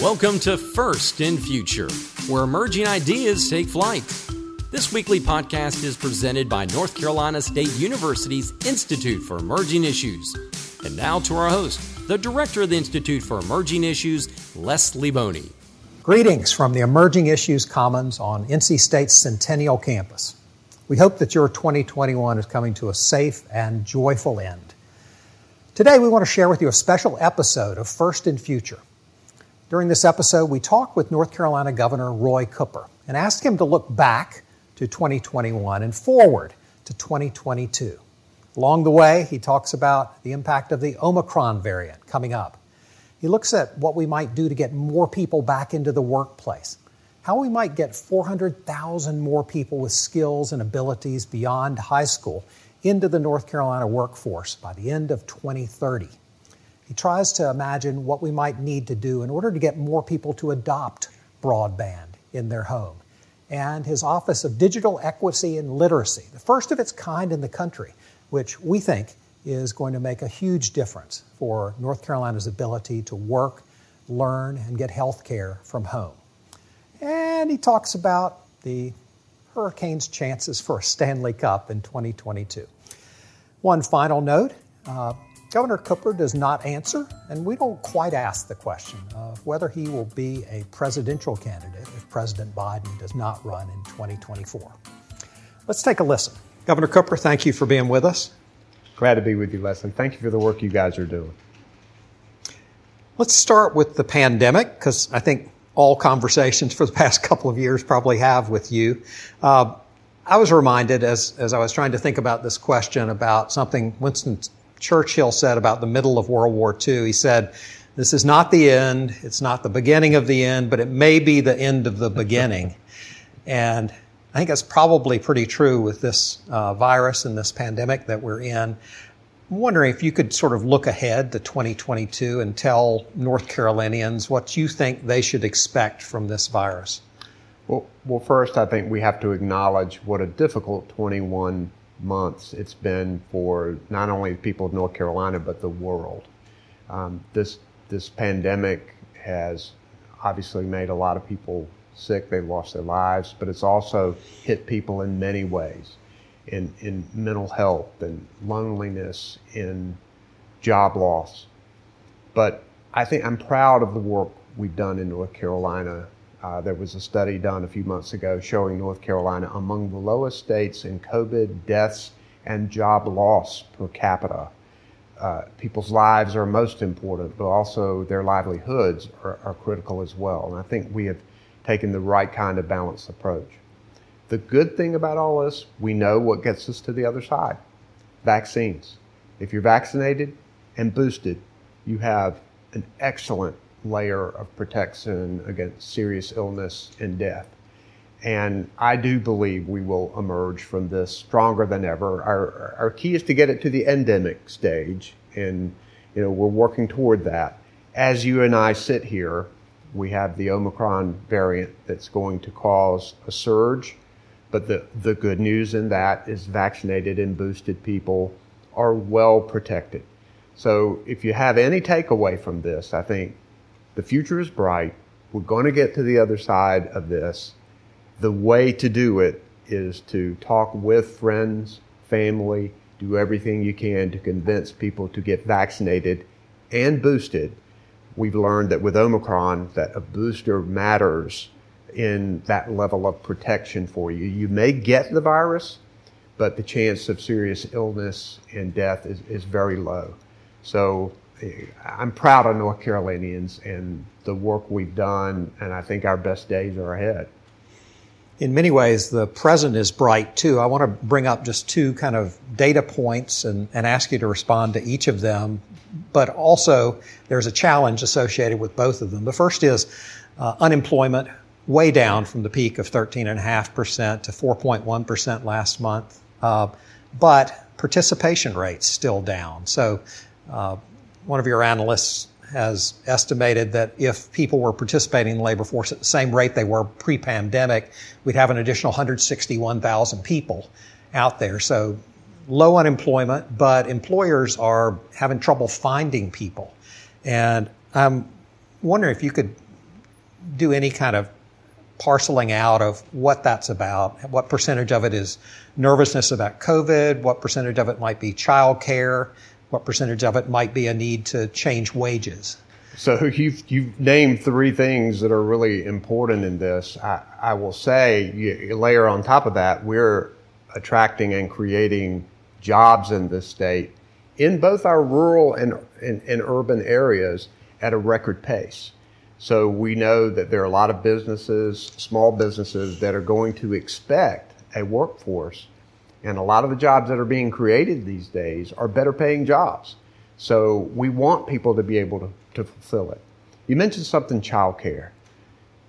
Welcome to First in Future, where emerging ideas take flight. This weekly podcast is presented by North Carolina State University's Institute for Emerging Issues. And now to our host, the director of the Institute for Emerging Issues, Leslie Boney. Greetings from the Emerging Issues Commons on NC State's Centennial Campus. We hope that your 2021 is coming to a safe and joyful end. Today, we want to share with you a special episode of First in Future. During this episode, we talked with North Carolina Governor Roy Cooper and asked him to look back to 2021 and forward to 2022. Along the way, he talks about the impact of the Omicron variant coming up. He looks at what we might do to get more people back into the workplace, how we might get 400,000 more people with skills and abilities beyond high school into the North Carolina workforce by the end of 2030. He tries to imagine what we might need to do in order to get more people to adopt broadband in their home. And his Office of Digital Equity and Literacy, the first of its kind in the country, which we think is going to make a huge difference for North Carolina's ability to work, learn, and get health care from home. And he talks about the Hurricanes' chances for a Stanley Cup in 2022. One final note uh, Governor Cooper does not answer, and we don't quite ask the question of whether he will be a presidential candidate if President Biden does not run in 2024. Let's take a listen. Governor Cooper, thank you for being with us. Glad to be with you, Leslie. Thank you for the work you guys are doing. Let's start with the pandemic, because I think all conversations for the past couple of years probably have with you. Uh, I was reminded as, as I was trying to think about this question about something Winston Churchill said about the middle of World War II. He said, This is not the end, it's not the beginning of the end, but it may be the end of the beginning. and I think that's probably pretty true with this uh, virus and this pandemic that we're in. I'm wondering if you could sort of look ahead to 2022 and tell North Carolinians what you think they should expect from this virus. Well, well, first, I think we have to acknowledge what a difficult 21 months it's been for not only the people of North Carolina but the world. Um, this this pandemic has obviously made a lot of people sick. They've lost their lives, but it's also hit people in many ways, in in mental health and loneliness, in job loss. But I think I'm proud of the work we've done in North Carolina uh, there was a study done a few months ago showing North Carolina among the lowest states in COVID deaths and job loss per capita. Uh, people's lives are most important, but also their livelihoods are, are critical as well. And I think we have taken the right kind of balanced approach. The good thing about all this, we know what gets us to the other side vaccines. If you're vaccinated and boosted, you have an excellent layer of protection against serious illness and death. And I do believe we will emerge from this stronger than ever. Our, our key is to get it to the endemic stage, and you know we're working toward that. As you and I sit here, we have the Omicron variant that's going to cause a surge. But the, the good news in that is vaccinated and boosted people are well protected. So if you have any takeaway from this, I think the future is bright. We're going to get to the other side of this. The way to do it is to talk with friends, family, do everything you can to convince people to get vaccinated and boosted. We've learned that with Omicron that a booster matters in that level of protection for you. You may get the virus, but the chance of serious illness and death is, is very low. So I'm proud of North Carolinians and the work we've done, and I think our best days are ahead. In many ways, the present is bright too. I want to bring up just two kind of data points and, and ask you to respond to each of them. But also, there's a challenge associated with both of them. The first is uh, unemployment, way down from the peak of 13.5% to 4.1% last month. Uh, but participation rates still down. So uh, one of your analysts has estimated that if people were participating in the labor force at the same rate they were pre-pandemic, we'd have an additional 161,000 people out there. So low unemployment, but employers are having trouble finding people. And I'm wondering if you could do any kind of parceling out of what that's about, what percentage of it is nervousness about COVID, what percentage of it might be childcare, what percentage of it might be a need to change wages. So you've, you've named three things that are really important in this. I, I will say, you layer on top of that, we're attracting and creating jobs in this state in both our rural and, and, and urban areas at a record pace. So we know that there are a lot of businesses, small businesses, that are going to expect a workforce. And a lot of the jobs that are being created these days are better paying jobs. So we want people to be able to, to fulfill it. You mentioned something childcare.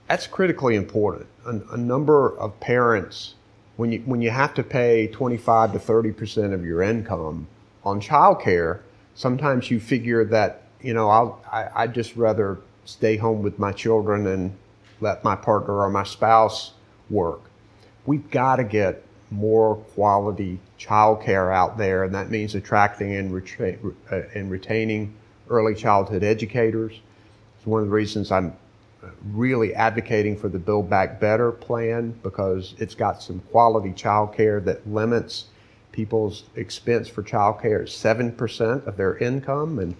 That's critically important. A, a number of parents, when you, when you have to pay 25 to 30% of your income on childcare, sometimes you figure that, you know, I'll, I, I'd just rather stay home with my children and let my partner or my spouse work. We've got to get more quality childcare out there, and that means attracting and, retra- uh, and retaining early childhood educators. It's one of the reasons I'm really advocating for the Build Back Better plan because it's got some quality childcare that limits people's expense for childcare at 7% of their income and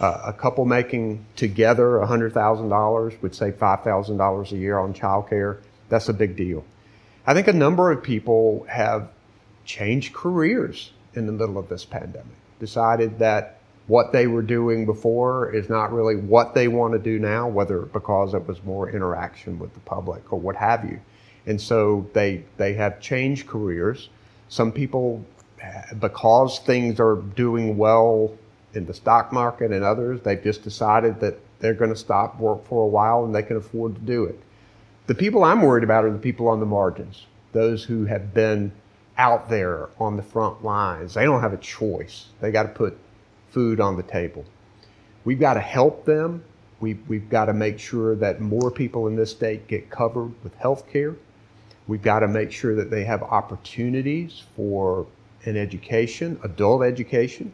uh, a couple making together $100,000 would save $5,000 a year on childcare. That's a big deal. I think a number of people have changed careers in the middle of this pandemic, decided that what they were doing before is not really what they want to do now, whether because it was more interaction with the public or what have you. And so they, they have changed careers. Some people, because things are doing well in the stock market and others, they've just decided that they're going to stop work for a while and they can afford to do it. The people I'm worried about are the people on the margins, those who have been out there on the front lines. They don't have a choice. They got to put food on the table. We've got to help them. We've, we've got to make sure that more people in this state get covered with health care. We've got to make sure that they have opportunities for an education, adult education.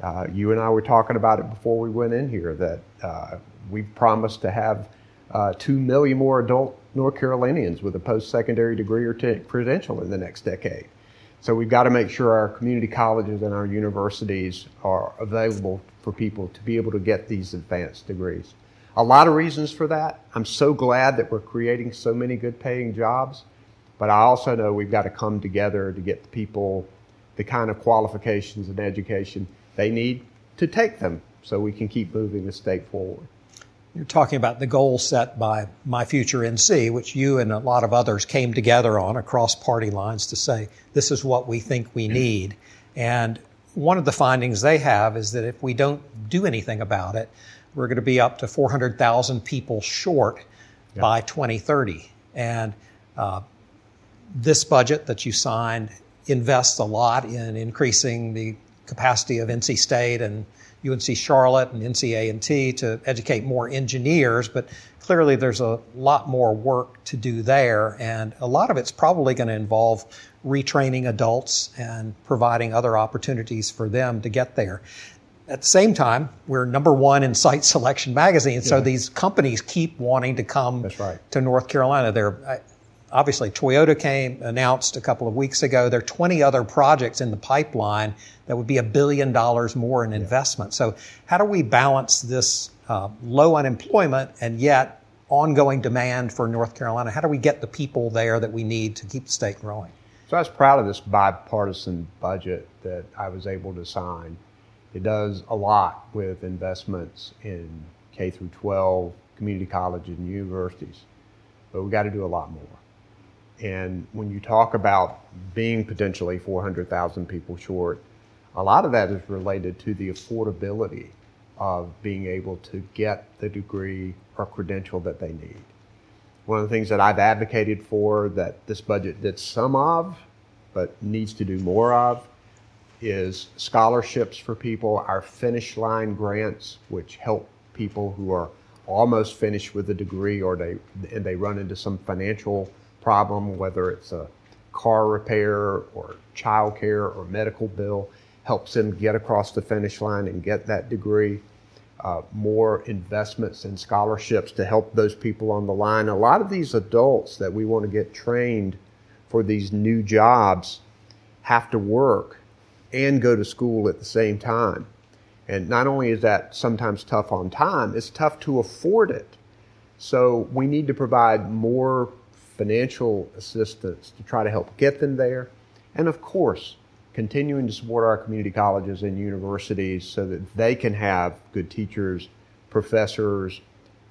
Uh, you and I were talking about it before we went in here that uh, we've promised to have uh, 2 million more adult North Carolinians with a post secondary degree or t- credential in the next decade. So we've got to make sure our community colleges and our universities are available for people to be able to get these advanced degrees. A lot of reasons for that. I'm so glad that we're creating so many good paying jobs, but I also know we've got to come together to get the people the kind of qualifications and education they need to take them so we can keep moving the state forward. You're talking about the goal set by My Future NC, which you and a lot of others came together on across party lines to say, this is what we think we need. And one of the findings they have is that if we don't do anything about it, we're going to be up to 400,000 people short yep. by 2030. And uh, this budget that you signed invests a lot in increasing the capacity of NC State and UNC Charlotte and NCA&T to educate more engineers, but clearly there's a lot more work to do there, and a lot of it's probably going to involve retraining adults and providing other opportunities for them to get there. At the same time, we're number one in site selection magazine, so these companies keep wanting to come right. to North Carolina. They're obviously Toyota came announced a couple of weeks ago. There are 20 other projects in the pipeline that would be a billion dollars more in investment. So how do we balance this uh, low unemployment and yet ongoing demand for North Carolina? How do we get the people there that we need to keep the state growing? So I was proud of this bipartisan budget that I was able to sign. It does a lot with investments in K through 12, community colleges and universities, but we got to do a lot more. And when you talk about being potentially 400,000 people short, a lot of that is related to the affordability of being able to get the degree or credential that they need. One of the things that I've advocated for that this budget did some of, but needs to do more of, is scholarships for people, our finish line grants, which help people who are almost finished with a degree or they and they run into some financial problem, whether it's a car repair or childcare or medical bill, helps them get across the finish line and get that degree. uh, more investments and scholarships to help those people on the line. A lot of these adults that we want to get trained for these new jobs have to work and go to school at the same time. And not only is that sometimes tough on time, it's tough to afford it. So we need to provide more financial assistance to try to help get them there. And of course, continuing to support our community colleges and universities so that they can have good teachers, professors,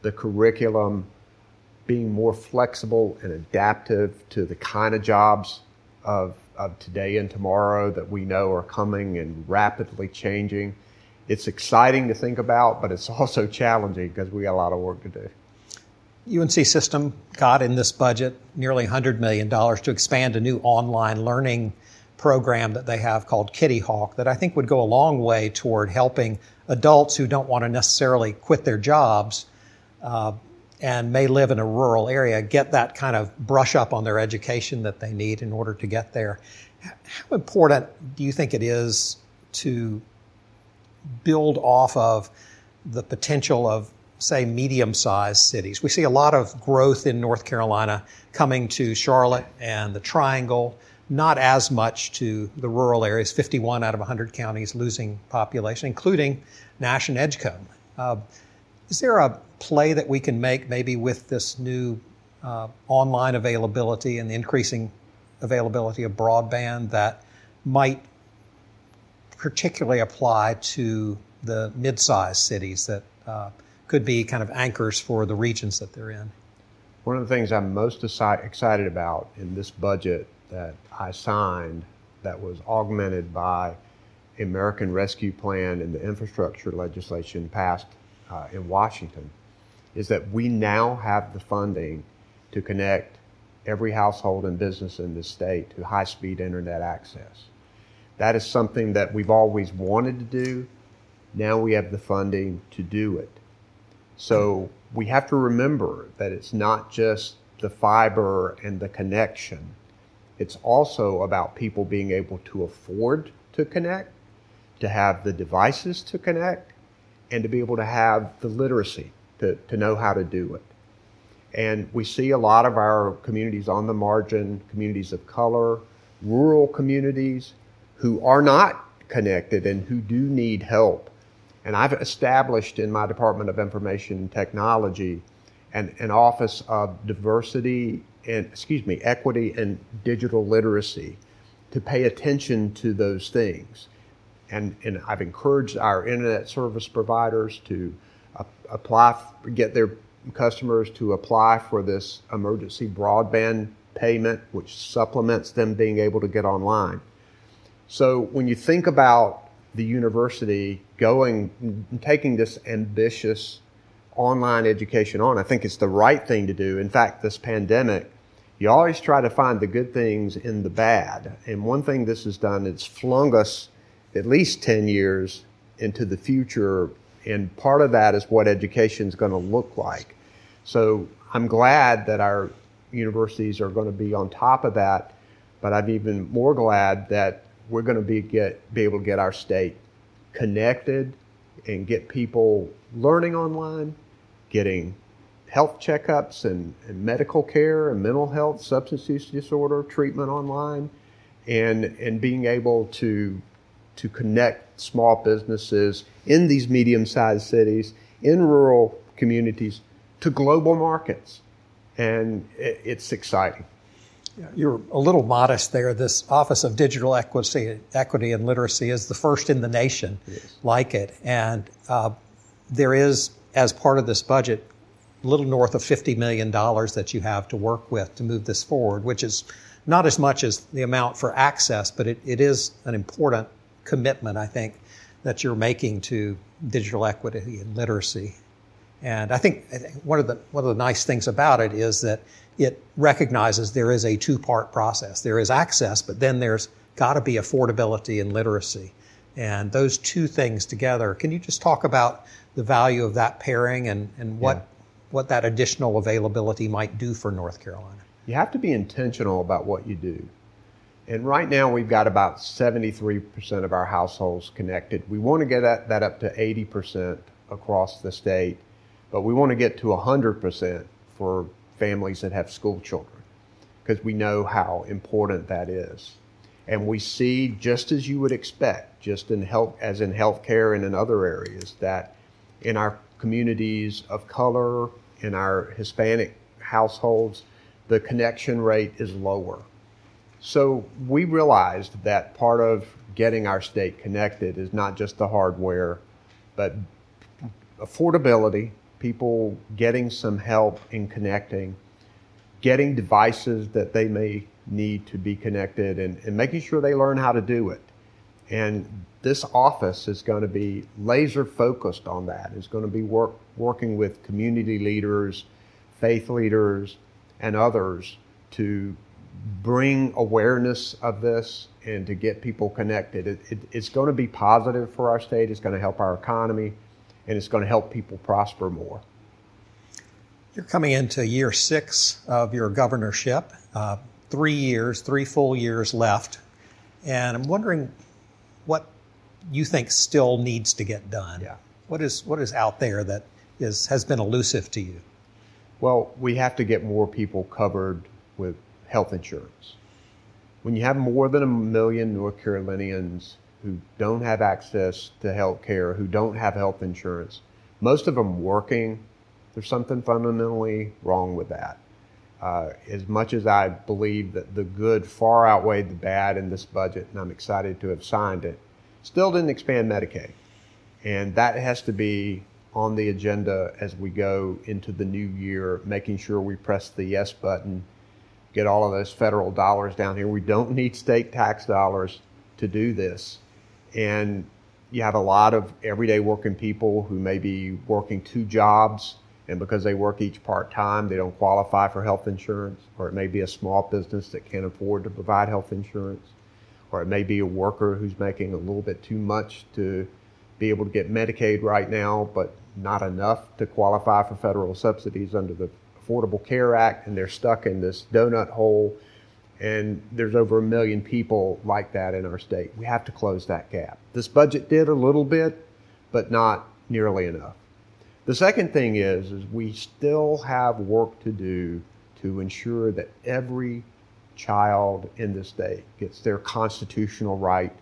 the curriculum being more flexible and adaptive to the kind of jobs of, of today and tomorrow that we know are coming and rapidly changing. It's exciting to think about, but it's also challenging because we got a lot of work to do. UNC System got in this budget nearly $100 million to expand a new online learning program that they have called Kitty Hawk that I think would go a long way toward helping adults who don't want to necessarily quit their jobs uh, and may live in a rural area get that kind of brush up on their education that they need in order to get there. How important do you think it is to build off of the potential of say medium sized cities? We see a lot of growth in North Carolina coming to Charlotte and the Triangle not as much to the rural areas, 51 out of 100 counties losing population, including Nash and Edgecombe. Uh, is there a play that we can make maybe with this new uh, online availability and the increasing availability of broadband that might particularly apply to the mid-sized cities that uh, could be kind of anchors for the regions that they're in? One of the things I'm most excited about in this budget that I signed that was augmented by American Rescue Plan and the infrastructure legislation passed uh, in Washington is that we now have the funding to connect every household and business in the state to high speed internet access. That is something that we've always wanted to do. Now we have the funding to do it. So we have to remember that it's not just the fiber and the connection it's also about people being able to afford to connect, to have the devices to connect, and to be able to have the literacy to, to know how to do it. And we see a lot of our communities on the margin, communities of color, rural communities who are not connected and who do need help. And I've established in my Department of Information Technology an, an office of diversity and excuse me, equity and digital literacy to pay attention to those things. And, and I've encouraged our internet service providers to uh, apply, get their customers to apply for this emergency broadband payment, which supplements them being able to get online. So when you think about the university going, taking this ambitious online education on. I think it's the right thing to do. In fact, this pandemic, you always try to find the good things in the bad. And one thing this has done, it's flung us at least 10 years into the future. And part of that is what education is going to look like. So I'm glad that our universities are going to be on top of that. But I'm even more glad that we're going to be, get, be able to get our state connected and get people learning online getting health checkups and, and, medical care and mental health, substance use disorder treatment online, and and being able to to connect small businesses in these medium-sized cities, in rural communities, to global markets, and it, it's exciting. You're a little modest there. This Office of Digital Equity, Equity and Literacy is the first in the nation yes. like it, and uh, there is as part of this budget, a little north of $50 million that you have to work with to move this forward, which is not as much as the amount for access, but it, it is an important commitment, I think, that you're making to digital equity and literacy. And I think, one of the one of the nice things about it is that it recognizes there is a two part process. There is access, but then there's got to be affordability and literacy. And those two things together. Can you just talk about the value of that pairing and, and what, yeah. what that additional availability might do for North Carolina. You have to be intentional about what you do. And right now we've got about 73% of our households connected. We want to get that, that up to 80% across the state, but we want to get to 100% for families that have school children because we know how important that is. And we see, just as you would expect, just in health, as in healthcare and in other areas, that in our communities of color, in our Hispanic households, the connection rate is lower. So we realized that part of getting our state connected is not just the hardware, but affordability, people getting some help in connecting, getting devices that they may need to be connected, and, and making sure they learn how to do it. And this office is going to be laser focused on that. It's going to be work, working with community leaders, faith leaders, and others to bring awareness of this and to get people connected. It, it, it's going to be positive for our state. It's going to help our economy, and it's going to help people prosper more. You're coming into year six of your governorship, uh, three years, three full years left. And I'm wondering what you think still needs to get done. Yeah. What is, what is out there that is, has been elusive to you? Well, we have to get more people covered with health insurance. When you have more than a million North Carolinians who don't have access to health care, who don't have health insurance, most of them working, there's something fundamentally wrong with that. Uh, as much as I believe that the good far outweighed the bad in this budget, and I'm excited to have signed it, still didn't expand Medicaid. And that has to be on the agenda as we go into the new year, making sure we press the yes button, get all of those federal dollars down here. We don't need state tax dollars to do this. And you have a lot of everyday working people who may be working two jobs and because they work each part time, they don't qualify for health insurance, or it may be a small business that can't afford to provide health insurance, or it may be a worker who's making a little bit too much to be able to get Medicaid right now, but not enough to qualify for federal subsidies under the Affordable Care Act, and they're stuck in this donut hole. And there's over a million people like that in our state. We have to close that gap. This budget did a little bit, but not nearly enough. The second thing is, is we still have work to do to ensure that every child in the state gets their constitutional right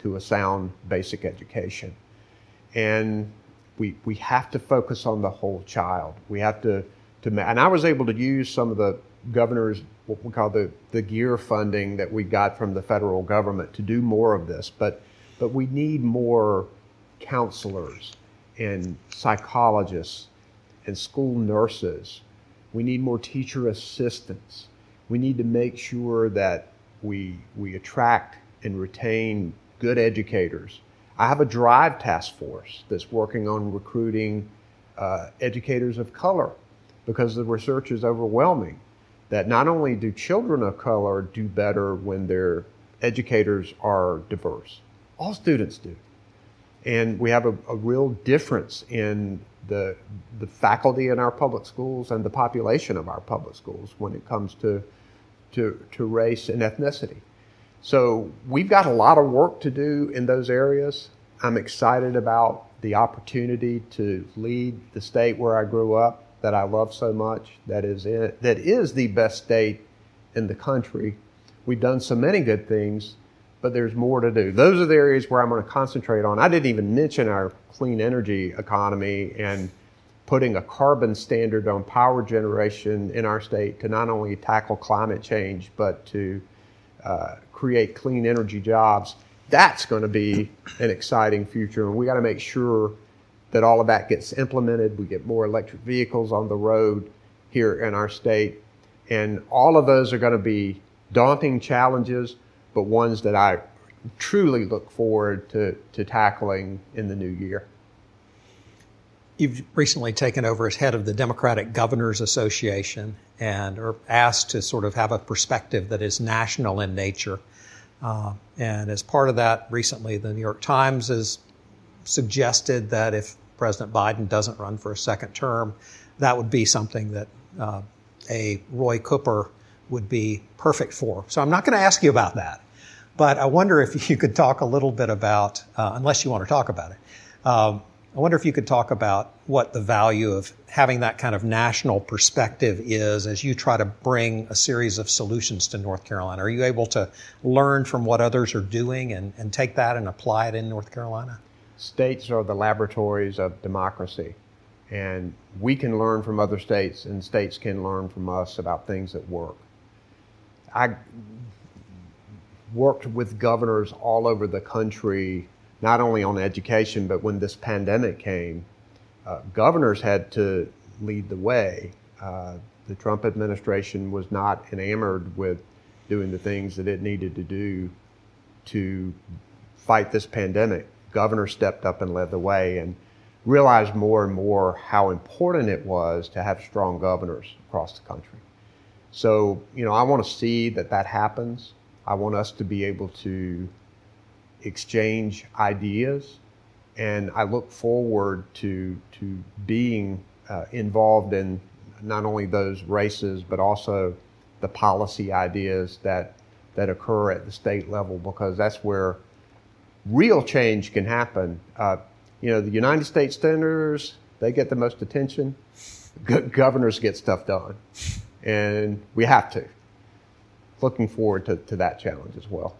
to a sound basic education. And we, we have to focus on the whole child. We have to, to, and I was able to use some of the governor's, what we call the, the GEER funding that we got from the federal government to do more of this. But, but we need more counselors and psychologists and school nurses. We need more teacher assistants. We need to make sure that we, we attract and retain good educators. I have a drive task force that's working on recruiting uh, educators of color because the research is overwhelming that not only do children of color do better when their educators are diverse, all students do and we have a, a, real difference in the the faculty in our public schools and the population of our public schools when it comes to to, to race and ethnicity. So we've got a lot of work to do in those areas. I'm excited about the opportunity to lead the state where I grew up that I love so much. That is it. That is the best state in the country. We've done so many good things but there's more to do. Those are the areas where I'm going to concentrate on. I didn't even mention our clean energy economy and putting a carbon standard on power generation in our state to not only tackle climate change, but to uh, create clean energy jobs. That's going to be an exciting future. And we got to make sure that all of that gets implemented. We get more electric vehicles on the road here in our state. And all of those are going to be daunting challenges but ones that I truly look forward to, to tackling in the new year. You've recently taken over as head of the Democratic Governors Association and are asked to sort of have a perspective that is national in nature. Uh, and as part of that, recently the New York Times has suggested that if President Biden doesn't run for a second term, that would be something that uh, a Roy Cooper would be perfect for. So I'm not going to ask you about that, but I wonder if you could talk a little bit about, uh, unless you want to talk about it, um, I wonder if you could talk about what the value of having that kind of national perspective is as you try to bring a series of solutions to North Carolina. Are you able to learn from what others are doing and, and take that and apply it in North Carolina? States are the laboratories of democracy, and we can learn from other states, and states can learn from us about things that work. I worked with governors all over the country not only on education, but when this pandemic came, uh, governors had to lead the way. Uh, the Trump administration was not enamored with doing the things that it needed to do to fight this pandemic. Governors stepped up and led the way and realized more and more how important it was to have strong governors across the country. So, you know, I want to see that that happens. I want us to be able to exchange ideas, and I look forward to to being uh, involved in not only those races but also the policy ideas that that occur at the state level because that's where real change can happen. Uh, you know, the United States senators they get the most attention. Go- governors get stuff done, and we have to. Looking forward to, to that challenge as well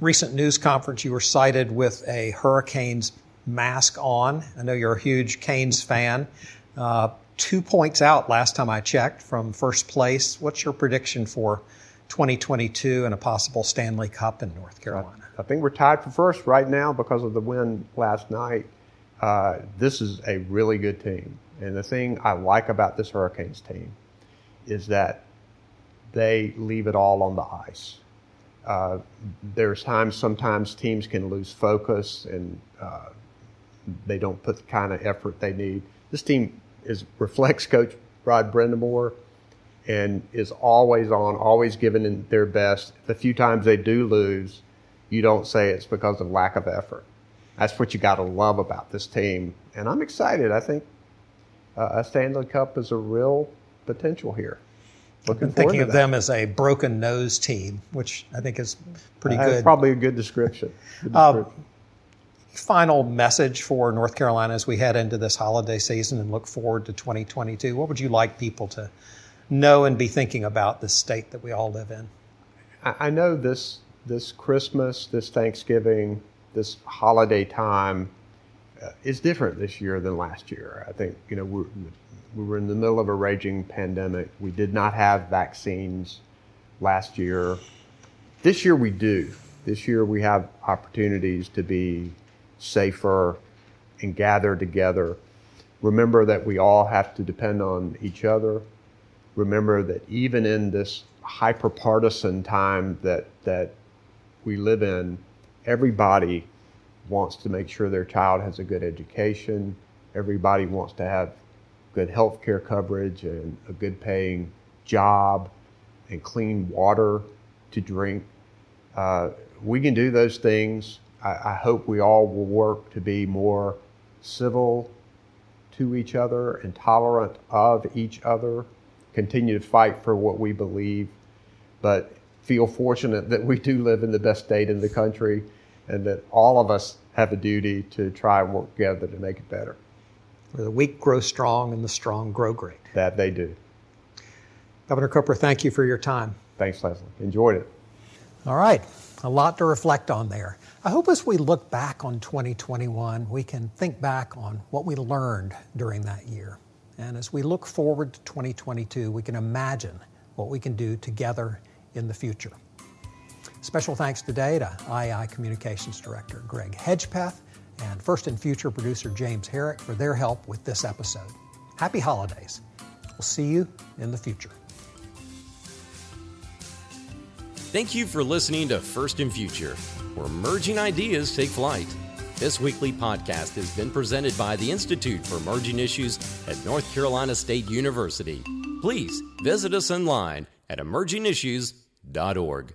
recent news conference, you were sighted with a Hurricanes mask on. I know you're a huge Canes fan. Uh, two points out last time I checked from first place. What's your prediction for 2022 and a possible Stanley Cup in North Carolina? I think we're tied for first right now because of the win last night. Uh, this is a really good team. And the thing I like about this Hurricanes team is that they leave it all on the ice. Uh, there's times sometimes teams can lose focus and uh, they don't put the kind of effort they need. This team is reflects Coach Rod Brind'Amour and is always on, always giving their best. The few times they do lose, you don't say it's because of lack of effort. That's what you got to love about this team, and I'm excited. I think uh, a Stanley Cup is a real potential here. Looking I'm thinking of them as a broken nose team, which I think is pretty uh, good. Probably a good description. Good uh, description. Uh, final message for North Carolina as we head into this holiday season and look forward to 2022. What would you like people to know and be thinking about this state that we all live in? I know this this Christmas, this Thanksgiving, this holiday time uh, is different this year than last year. I think you know we're we were in the middle of a raging pandemic. We did not have vaccines last year. This year we do. This year we have opportunities to be safer and gather together. Remember that we all have to depend on each other. Remember that even in this hyper partisan time that, that we live in, everybody wants to make sure their child has a good education. Everybody wants to have good health care coverage and a good paying job and clean water to drink. Uh, we can do those things. I, I hope we all will work to be more civil to each other and tolerant of each other, continue to fight for what we believe, but feel fortunate that we do live in the best state in the country and that all of us have a duty to try and work together to make it better where the weak grow strong and the strong grow great. That they do. Governor Cooper, thank you for your time. Thanks, Leslie. Enjoyed it. All right. A lot to reflect on there. I hope as we look back on 2021, we can think back on what we learned during that year. And as we look forward to 2022, we can imagine what we can do together in the future. Special thanks today to IEI Communications Director Greg Hedgepeth and First in Future producer James Herrick for their help with this episode. Happy holidays. We'll see you in the future. Thank you for listening to First in Future, where emerging ideas take flight. This weekly podcast has been presented by the Institute for Emerging Issues at North Carolina State University. Please visit us online at emergingissues.org.